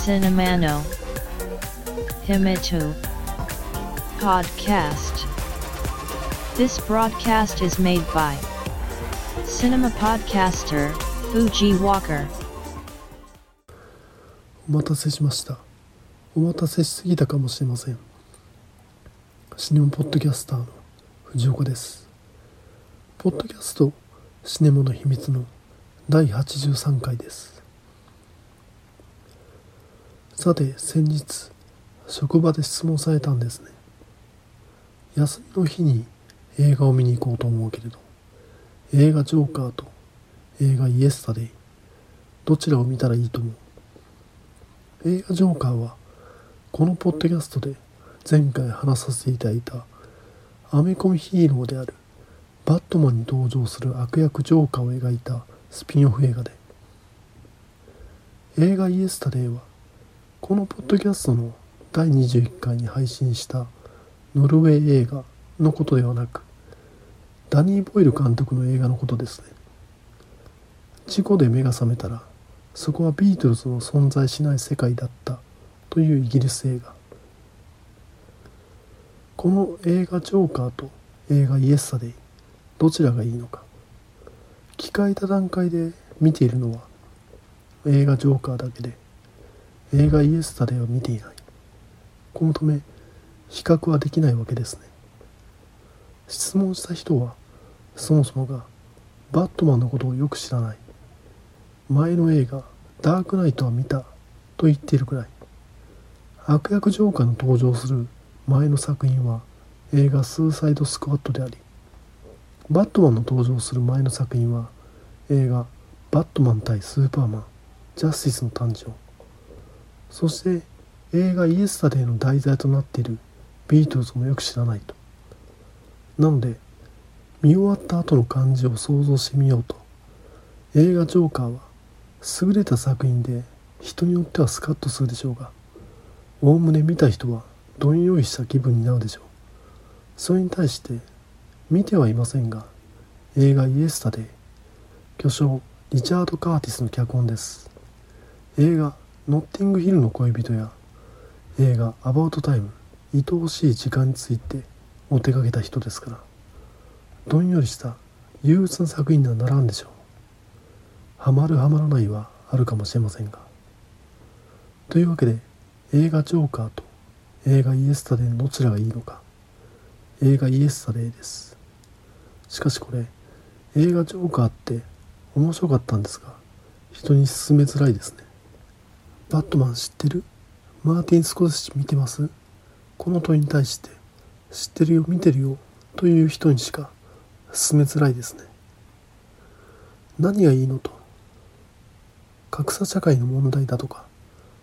Cinemano Himitu Podcast This broadcast is made by Cinema Podcaster Fuji Walker お待たせしましたお待たせしすぎたかもしれませんシネモポッドキャスターの藤岡ですポッドキャストシネモの秘密の第83回です。さて先日職場で質問されたんですね。休みの日に映画を見に行こうと思うけれど映画ジョーカーと映画イエスタデイどちらを見たらいいと思う？映画ジョーカーはこのポッドキャストで前回話させていただいたアメコミヒーローであるバットマンに登場する悪役ジョーカーを描いたスピンオフ映画で映画イエスタデイはこのポッドキャストの第21回に配信したノルウェー映画のことではなくダニー・ボイル監督の映画のことですね。事故で目が覚めたらそこはビートルズの存在しない世界だったというイギリス映画。この映画ジョーカーと映画イエスタデイどちらがいいのか。聞かれた段階で見ているのは映画ジョーカーだけで映画イエスタデイは見ていない。このため比較はできないわけですね。質問した人はそもそもがバットマンのことをよく知らない。前の映画「ダークナイト」は見たと言っているくらい。悪役ジョーカーの登場する前の作品は映画「スーサイド・スクワット」でありバットマンの登場する前の作品は映画「バットマン対スーパーマンジャスティスの誕生」そして映画「イエスタデイ」の題材となっているビートルズもよく知らないと。なので見終わった後の感じを想像してみようと。映画「ジョーカー」は優れた作品で人によってはスカッとするでしょうがおおむね見た人はどんよりした気分になるでしょう。それに対して見てはいませんが映画「イエスタデイ」巨匠リチャード・カーティスの脚本です。映画「ノッティングヒルの恋人」や映画「アバウトタイム愛おしい時間」についてを手掛けた人ですからどんよりした憂鬱な作品にはならんでしょう。ハマるハマらないはあるかもしれませんが。というわけで映画「ジョーカー」と映画「イエスタデイ」のどちらがいいのか。映画「イエスタデイ」です。しかしこれ映画「ジョーカー」って面白かったんですが人に勧めづらいですね。バットマン知ってる？マーティン・スコセッシ見てます？この問いに対して知ってるよ見てるよという人にしか進めづらいですね。何がいいのと格差社会の問題だとか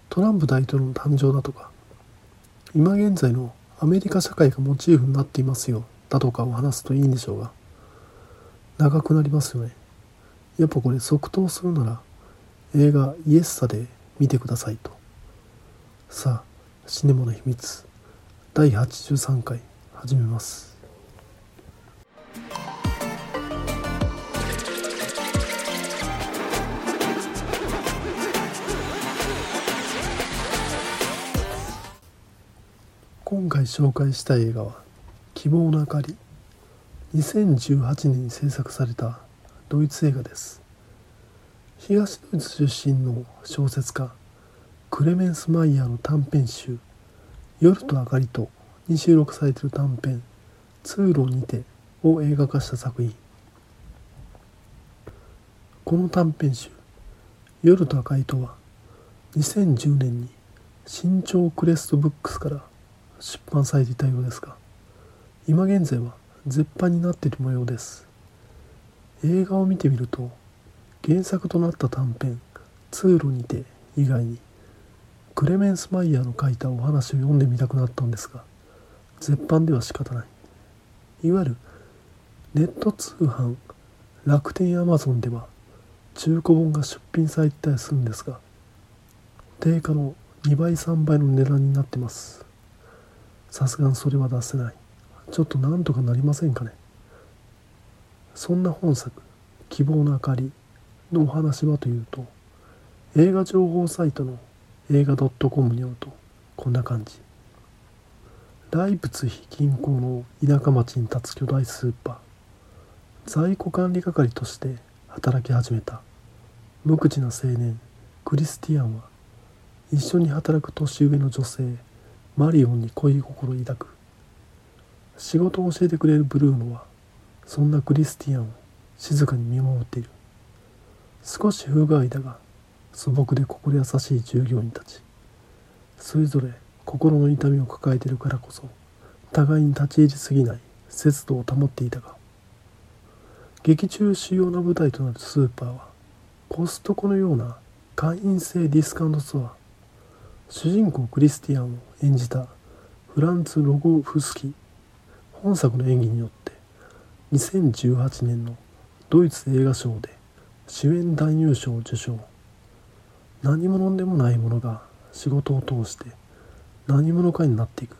トランプ大統領の誕生だとか今現在のアメリカ社会がモチーフになっていますよだとかを話すといいんでしょうが長くなりますよね。やっぱこれ即答するなら映画「イエスタで見てくださいと。さあシネマの秘密。第83回始めます。今回紹介したい映画は「希望の明かり」2018年に制作されたドイツ映画です。東ドイツ出身の小説家クレメンス・マイヤーの短編集「夜と明かりと」に収録されている短編「通路にて」を映画化した作品。この短編集「夜と赤いと」は2010年に新潮クレストブックスから出版されていたようですが今現在は絶版になっている模様です。映画を見てみると原作となった短編「通路にて」以外にクレメンス・マイヤーの書いたお話を読んでみたくなったんですが絶版では仕方ない。いわゆるネット通販楽天アマゾンでは中古本が出品されてたりするんですが定価の2倍3倍の値段になってます。さすがにそれは出せない。ちょっとなんとかなりませんかね。そんな本作希望の明かりのお話はというと映画情報サイトの映画 .com によるとこんな感じ。ライプツヒ近郊の田舎町に立つ巨大スーパー在庫管理係として働き始めた無口な青年クリスティアンは一緒に働く年上の女性マリオンに恋心抱く仕事を教えてくれるブルーノはそんなクリスティアンを静かに見守っている。少し不具合だが素朴で心優しい従業員たち。それぞれ心の痛みを抱えているからこそ互いに立ち入りすぎない節度を保っていたが。劇中主要な舞台となるスーパーはコストコのような会員制ディスカウントストア主人公クリスティアンを演じたフランツ・ロゴフスキ本作の演技によって2018年のドイツ映画賞で主演男優賞を受賞。何者でもないものが仕事を通して何者かになっていく。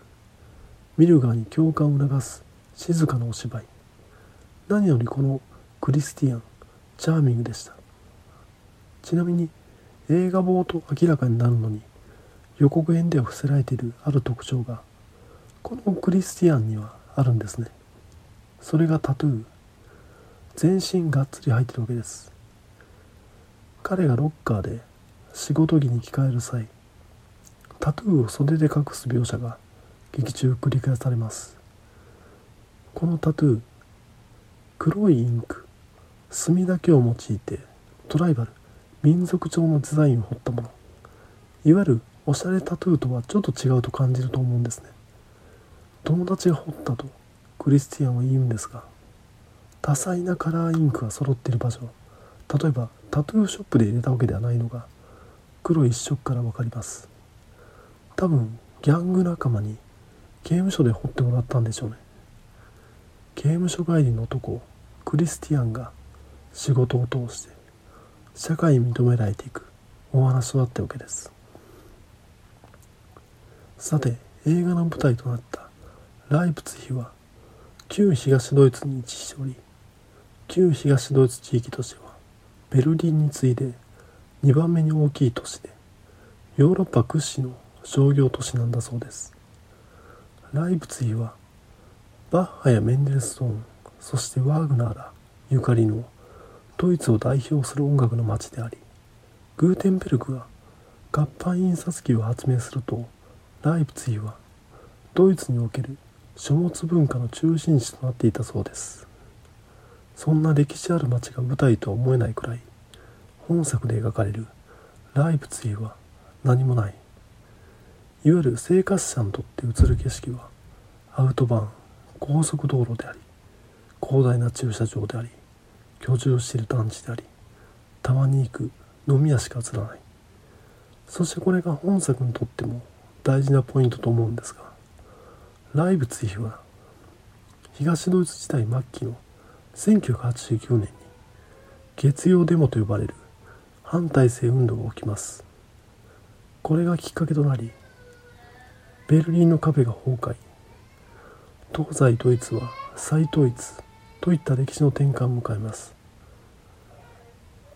見る側に共感を促す静かなお芝居。何よりこのクリスティアンチャーミングでした。ちなみに映画冒頭明らかになるのに予告編では伏せられているある特徴がこのクリスティアンにはあるんですね。それがタトゥー。全身がっつり入ってるわけです。彼がロッカーで仕事着に着替える際タトゥーを袖で隠す描写が劇中繰り返されます。このタトゥー黒いインク墨だけを用いてトライバル民族調のデザインを彫ったもの。いわゆるおしゃれタトゥーとはちょっと違うと感じると思うんですね。友達が彫ったとクリスティアンは言うんですが多彩なカラーインクが揃っている場所例えばタトゥーショップで入れたわけではないのが黒一色から分かります。多分ギャング仲間に刑務所で掘ってもらったんでしょうね。刑務所帰りの男クリスティアンが仕事を通して社会に認められていくお話だったわけです。さて映画の舞台となったライプツヒは旧東ドイツに位置しており旧東ドイツ地域としてはベルリンに次いで2番目に大きい都市でヨーロッパ屈指の商業都市なんだそうです。ライプツィはバッハやメンデルストーンそしてワーグナーらゆかりのドイツを代表する音楽の街でありグーテンベルクが合版印刷機を発明するとライプツィはドイツにおける書物文化の中心地となっていたそうです。そんな歴史ある街が舞台とは思えないくらい本作で描かれるライプツィは何もない。いわゆる生活者にとって映る景色はアウトバーン高速道路であり広大な駐車場であり居住している団地でありたまに行く飲み屋しか映らない。そしてこれが本作にとっても大事なポイントと思うんですがライブツヒは東ドイツ時代末期の1989年に月曜デモと呼ばれる反体制運動が起きます。これがきっかけとなりベルリンのカフェが崩壊。東西ドイツは再統一といった歴史の転換を迎えます。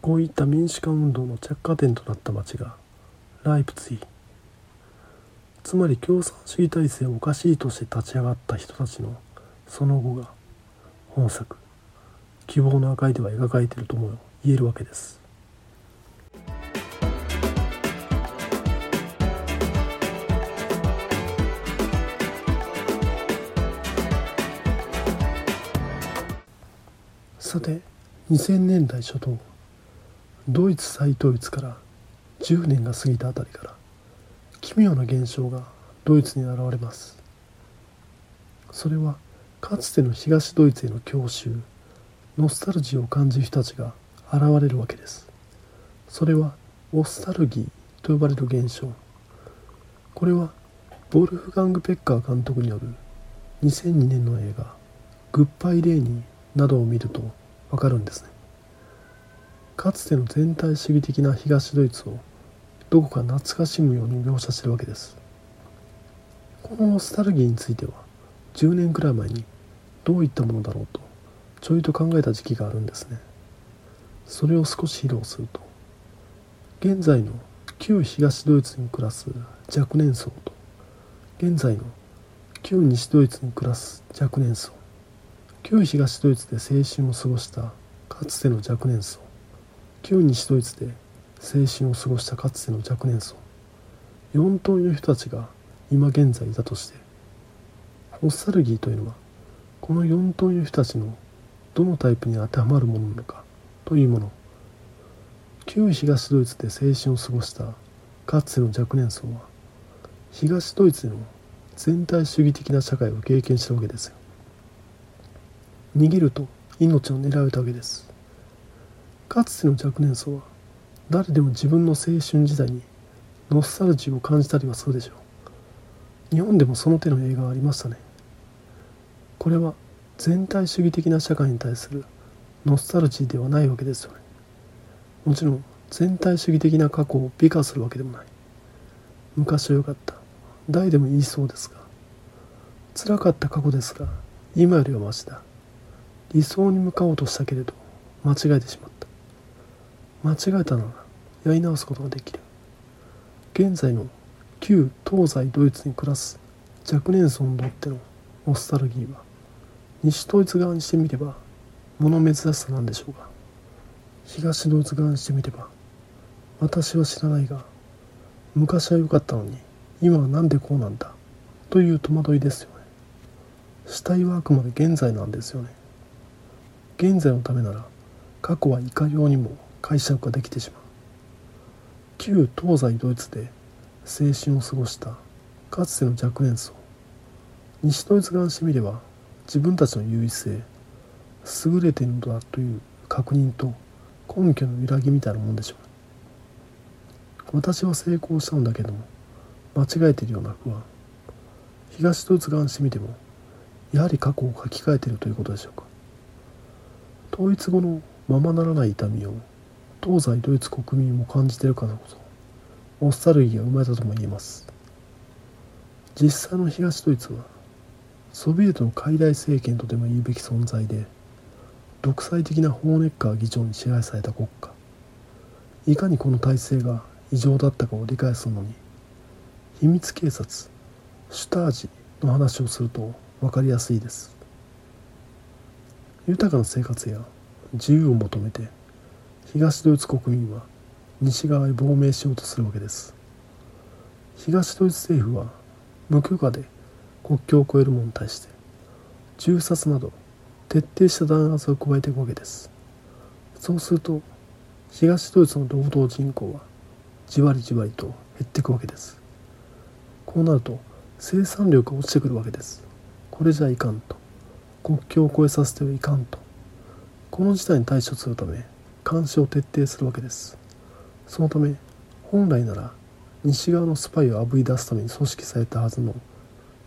こういった民主化運動の着火点となった町がライプツィつまり共産主義体制をおかしいとして立ち上がった人たちのその後が本作「希望の赤い」では描かれているとも言えるわけです。さて2000年代初頭ドイツ再統一から10年が過ぎたあたりから奇妙な現象がドイツに現れます。それはかつての東ドイツへの郷愁ノスタルジーを感じる人たちが現れるわけです。それはオスタルギーと呼ばれる現象。これはボルフガング・ペッカー監督による2002年の映画「グッバイ・レーニー」などを見るとわかるんですね。かつての全体主義的な東ドイツをどこか懐かしむように描写してるわけです。このノスタルギーについては10年くらい前にどういったものだろうとちょいと考えた時期があるんですね。それを少し披露すると現在の旧東ドイツに暮らす若年層と現在の旧西ドイツに暮らす若年層旧東ドイツで青春を過ごしたかつての若年層旧西ドイツで青春を過ごしたかつての若年層。4頭の人たちが今現在いたとしてノスタルギーというのはこの4頭の人たちのどのタイプに当てはまるものなのかというもの。旧東ドイツで青春を過ごしたかつての若年層は東ドイツでの全体主義的な社会を経験したわけですよ。逃げると命を狙われたわけです。かつての若年層は誰でも自分の青春時代にノスタルジーを感じたりはするでしょう。日本でもその手の映画がありましたね。これは全体主義的な社会に対するノスタルジーではないわけですよね。もちろん全体主義的な過去を美化するわけでもない。昔は良かった。誰でも言いそうですが。辛かった過去ですが今よりはマシだ。理想に向かおうとしたけれど間違えてしまった。間違えたならやり直すことができる。現在の旧東西ドイツに暮らす若年層にとってのノスタルギーは西ドイツ側にしてみれば物珍しさなんでしょうが東ドイツ側にしてみれば私は知らないが昔は良かったのに今は何でこうなんだという戸惑いですよね。死体はあくまで現在なんですよね。現在のためなら過去はいかようにも解釈ができてしまう。旧東西ドイツで青春を過ごしたかつての若年層西ドイツ側にしてみれば自分たちの優位性優れているのだという確認と根拠の揺らぎみたいなもんでしょう。私は成功したんだけども間違えているような不安東ドイツ側にしてみてもやはり過去を書き換えているということでしょうか。統一後のままならない痛みを東西ドイツ国民も感じてるからこそオスタルギーが生まれたとも言えます。実際の東ドイツはソビエトの傀儡政権とでも言うべき存在で独裁的なホーネッカー議長に支配された国家。いかにこの体制が異常だったかを理解するのに秘密警察シュタージの話をすると分かりやすいです。豊かな生活や自由を求めて東ドイツ国民は西側へ亡命しようとするわけです。東ドイツ政府は無許可で国境を越える者に対して銃殺など徹底した弾圧を加えていくわけです。そうすると東ドイツの労働人口はじわりじわりと減っていくわけです。こうなると生産力が落ちてくるわけです。これじゃいかんと。国境を越えさせてはいかんと。この事態に対処するため監視を徹底するわけです。そのため本来なら西側のスパイをあぶり出すために組織されたはずの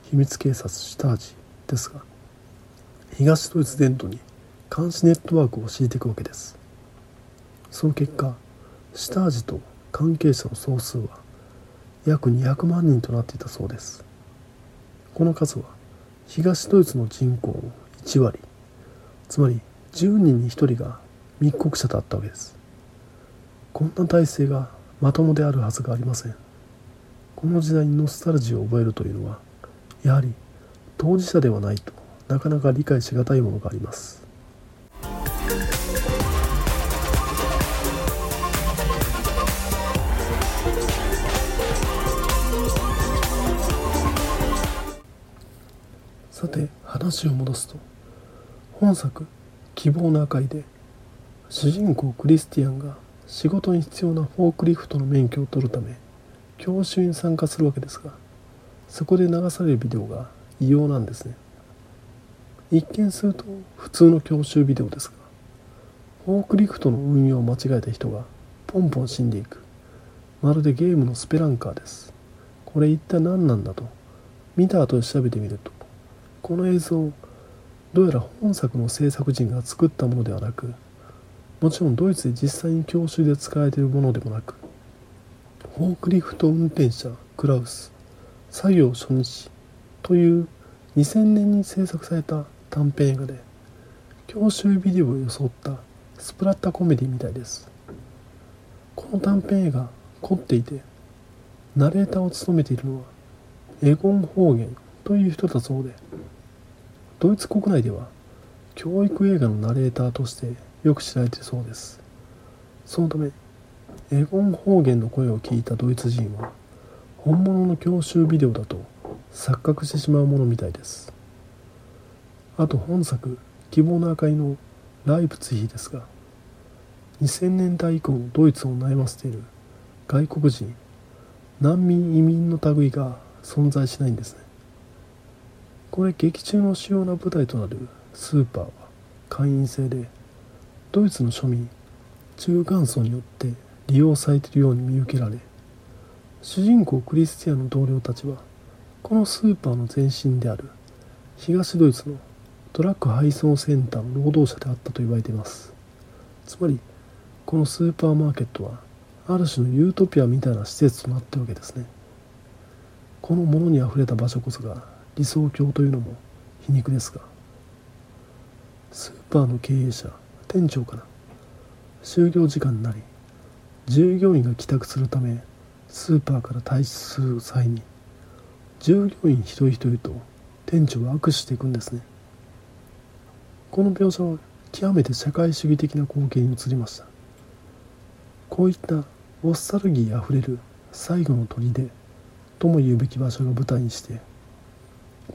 秘密警察シュタージですが東ドイツ伝統に監視ネットワークを敷いていくわけです。その結果シュタージと関係者の総数は約200万人となっていたそうです。この数は東ドイツの人口の1割つまり10人に1人が密告者だったわけです。こんな体制がまともであるはずがありません。この時代にノスタルジーを覚えるというのはやはり当事者ではないとなかなか理解しがたいものがあります。さて話を戻すと本作「希望の赤い」で主人公クリスティアンが仕事に必要なフォークリフトの免許を取るため教習に参加するわけですがそこで流されるビデオが異様なんですね。一見すると普通の教習ビデオですがフォークリフトの運用を間違えた人がポンポン死んでいく。まるでゲームのスペランカーです。これ一体何なんだと見た後で調べてみるとこの映像どうやら本作の制作陣が作ったものではなくもちろんドイツで実際に教習で使われているものでもなくフォークリフト運転者クラウス作業初日という2000年に制作された短編映画で教習ビデオを装ったスプラッタコメディみたいです。この短編映画凝っていてナレーターを務めているのはエゴン・ホーゲンという人だそうでドイツ国内では教育映画のナレーターとしてよく知られてそうです。そのためエゴン・ホーゲンの声を聞いたドイツ人は本物の教習ビデオだと錯覚してしまうものみたいです。あと本作「希望の赤い」のライプツヒですが2000年代以降ドイツを悩ませている外国人難民移民の類が存在しないんですね。これ劇中の主要な舞台となるスーパーは会員制でドイツの庶民中間層によって利用されているように見受けられ主人公クリスティアの同僚たちはこのスーパーの前身である東ドイツのトラック配送センターの労働者であったと言われています。つまりこのスーパーマーケットはある種のユートピアみたいな施設となってるわけですね。この物にあふれた場所こそが理想郷というのも皮肉ですがスーパーの経営者店長から就業時間になり従業員が帰宅するためスーパーから退出する際に従業員一人一人と店長は握手していくんですね。この描写は極めて社会主義的な光景に映りました。こういったオスタルギーあふれる最後の砦とも言うべき場所が舞台にして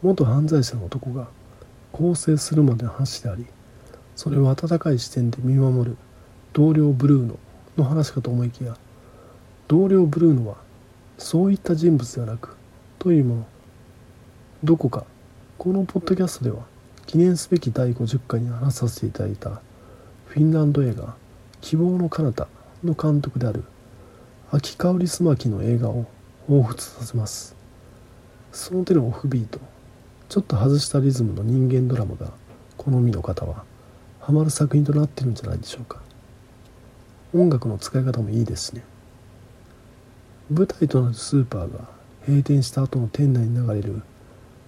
元犯罪者の男が更生するまでの話でありそれを温かい視点で見守る同僚ブルーノの話かと思いきや同僚ブルーノはそういった人物ではなくというもの。どこかこのポッドキャストでは記念すべき第50回に話させていただいたフィンランド映画「希望の彼方の監督である秋香りすまきの映画を彷彿させます。その手のオフビートちょっと外したリズムの人間ドラマが好みの方はハマる作品となってるんじゃないでしょうか音楽の使い方もいいですね舞台となるスーパーが閉店した後の店内に流れる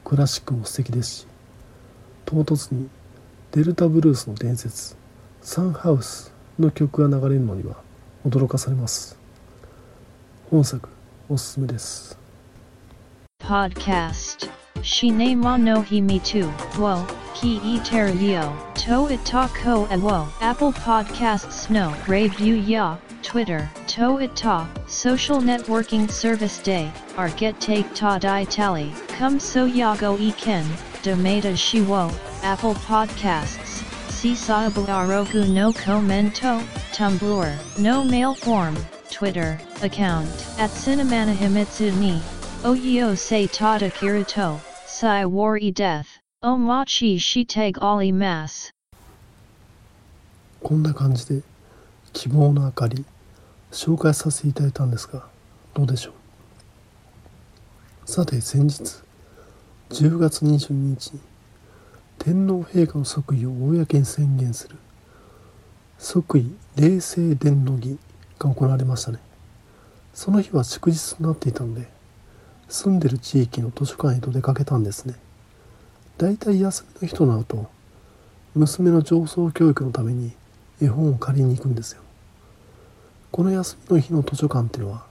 クラシックも素敵ですし唐突にデルタブルースの伝説サンハウスの曲が流れるのには驚かされます本作おすすめです Podcast. Shinema no himi tu. Wo. Ki e. To itako awo. Apple Podcasts no. Review ya. Twitter. To ita. Social networking service day. Our get take ta di tally. Come so yago e ken. Domata shiwo. Apple Podcasts. Sisabu arogu no commento. Tumblr. No mail form. Twitter. Account. At Cinemana Himitsu ni. Se tada kiruto. Sai wari death. Omachi shiteg ali mas. こんな感じで希望の明かり紹介させていただいたんですがどうでしょう？さて先日10月22日に天皇陛下の即位を公に宣言する即位霊政殿の儀が行われましたね。その日は祝日となっていたので住んでる地域の図書館へと出かけたんですね。だいたい休みの日となると娘の上層教育のために絵本を借りに行くんですよ。この休みの日の図書館っていうのは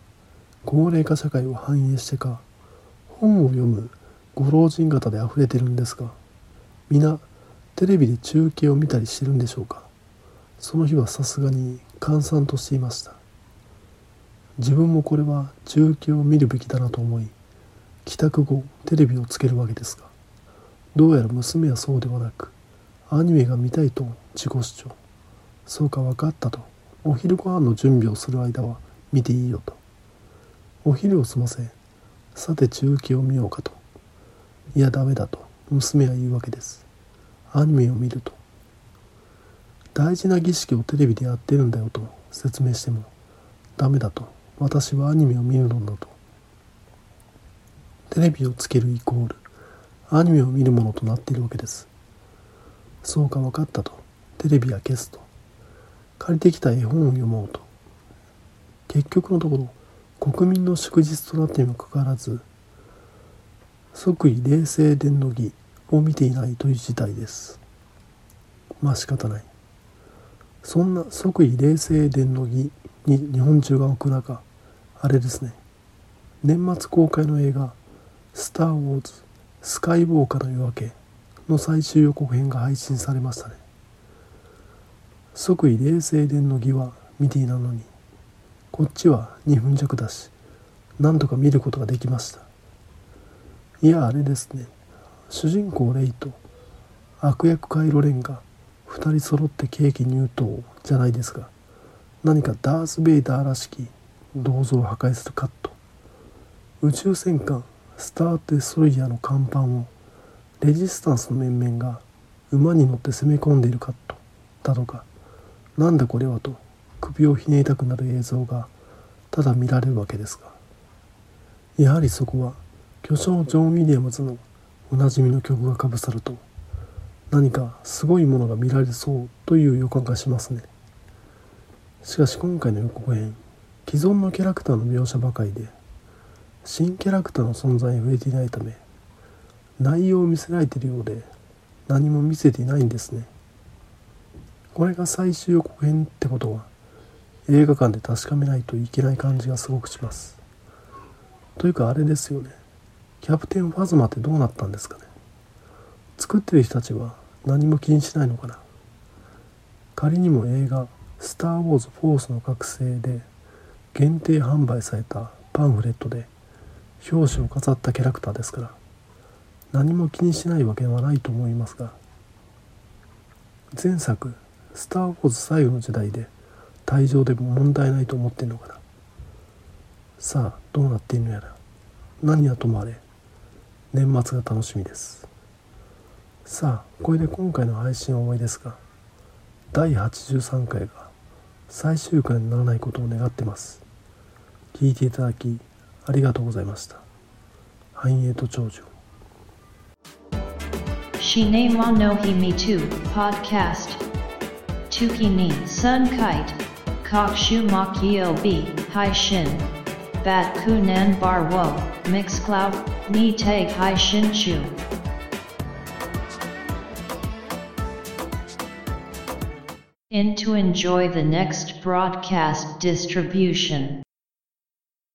高齢化社会を反映してか本を読むご老人方で溢れてるんですが皆テレビで中継を見たりしてるんでしょうか。その日はさすがに閑散としていました。自分もこれは中継を見るべきだなと思い帰宅後テレビをつけるわけですがどうやら娘はそうではなくアニメが見たいと自己主張。そうか分かったと。お昼ご飯の準備をする間は見ていいよと。お昼を済ませさて中継を見ようかと。いやダメだと娘は言うわけです。アニメを見ると。大事な儀式をテレビでやってるんだよと説明しても。ダメだと。私はアニメを見るのだと。テレビをつけるイコール。アニメを見るものとなっているわけです。そうか分かったと。テレビは消すと借りてきた絵本を読もうと。結局のところ国民の祝日となってにもかかわらず即位冷静殿の儀を見ていないという事態です。まあ仕方ない。そんな即位冷静伝の儀に日本中が置く中あれですね。年末公開の映画「スター・ウォーズ。スカイウォーカーの夜明け」の最終予告編が配信されましたね。即位冷静伝の儀は見ていなのにこっちは2分弱だし何とか見ることができました。いやあれですね。主人公レイと悪役カイロレンが2人揃ってケーキ入刀じゃないですが何かダース・ベイダーらしき銅像を破壊するカット。宇宙戦艦スター・デストロイヤーの甲板をレジスタンスの面々が馬に乗って攻め込んでいるカットだとかなんだこれはと首をひねりたくなる映像がただ見られるわけですがやはりそこは巨匠ジョン・ウィリアムズのおなじみの曲がかぶさると何かすごいものが見られそうという予感がしますね。しかし今回の予告編既存のキャラクターの描写ばかりで新キャラクターの存在に触れていないため内容を見せられているようで何も見せていないんですね。これが最終予告編ってことは映画館で確かめないといけない感じがすごくします。というかあれですよね。キャプテンファズマってどうなったんですかね。作ってる人たちは何も気にしないのかな。仮にも映画「スター・ウォーズ・フォースの覚醒」で限定販売されたパンフレットで表紙を飾ったキャラクターですから何も気にしないわけはないと思いますが前作「スター・ウォーズ」最後の時代で退場でも問題ないと思ってんのかな。さあどうなっているのやら。何はともあれ年末が楽しみです。さあこれで今回の配信は終わりですが第83回が最終回にならないことを願ってます。聞いていただきありがとうございました。繁栄と長寿。シネマノヒミトゥ、ポッドスト。ゥキニ、サンカイト、カクシュマキヨビ、ハイシン、バッコナンバーワー、ミクスクラウ、ニテイハイシンチュ。in to enjoy the next broadcast.